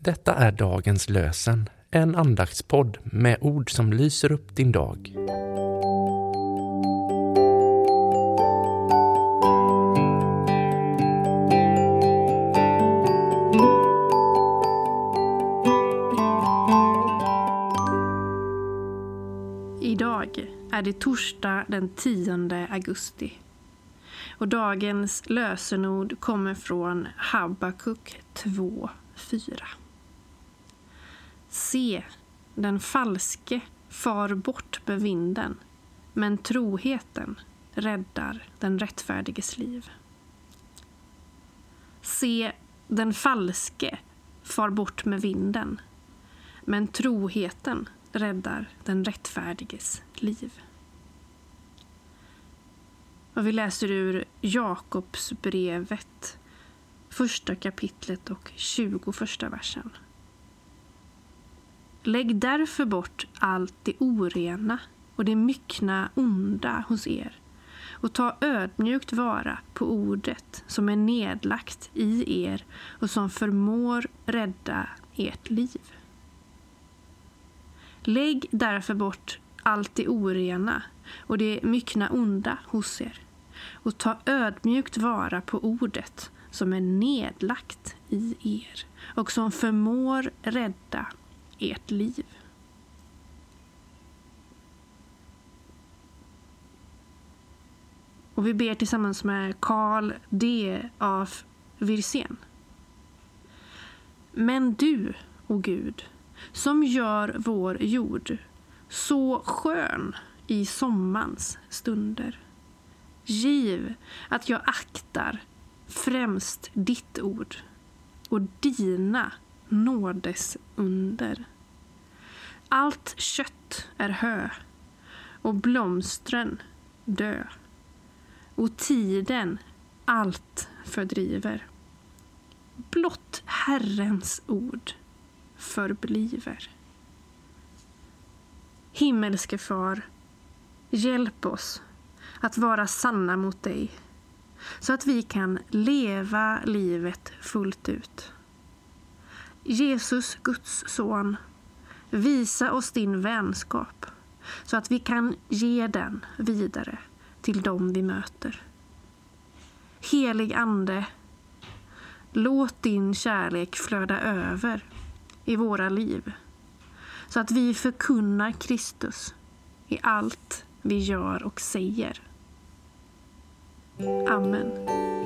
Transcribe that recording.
Detta är dagens lösen, en andaktspodd med ord som lyser upp din dag. Idag är det torsdag den 10 augusti. Och dagens lösenord kommer från Habakuk 2.4. Se, den falske far bort med vinden, men troheten räddar den rättfärdiges liv. Se, den falske far bort med vinden, men troheten räddar den rättfärdiges liv. Och vi läser ur Jakobsbrevet, första kapitlet och 21 versen. Lägg därför bort allt det orena och det myckna onda hos er och ta ödmjukt vara på ordet som är nedlagt i er och som förmår rädda ert liv. Lägg därför bort allt det orena och det myckna onda hos er och ta ödmjukt vara på ordet som är nedlagt i er och som förmår rädda ert liv. Och vi ber tillsammans med Karl D. af Wirsén. Men du, o oh Gud, som gör vår jord så skön i sommarns stunder. Giv att jag aktar främst ditt ord och dina nådes under. Allt kött är hö och blomstren dö och tiden allt fördriver. Blott Herrens ord förbliver. Himmelske Far, hjälp oss att vara sanna mot dig så att vi kan leva livet fullt ut. Jesus, Guds son, visa oss din vänskap så att vi kan ge den vidare till dem vi möter. Helig Ande, låt din kärlek flöda över i våra liv så att vi förkunnar Kristus i allt vi gör och säger. Amen.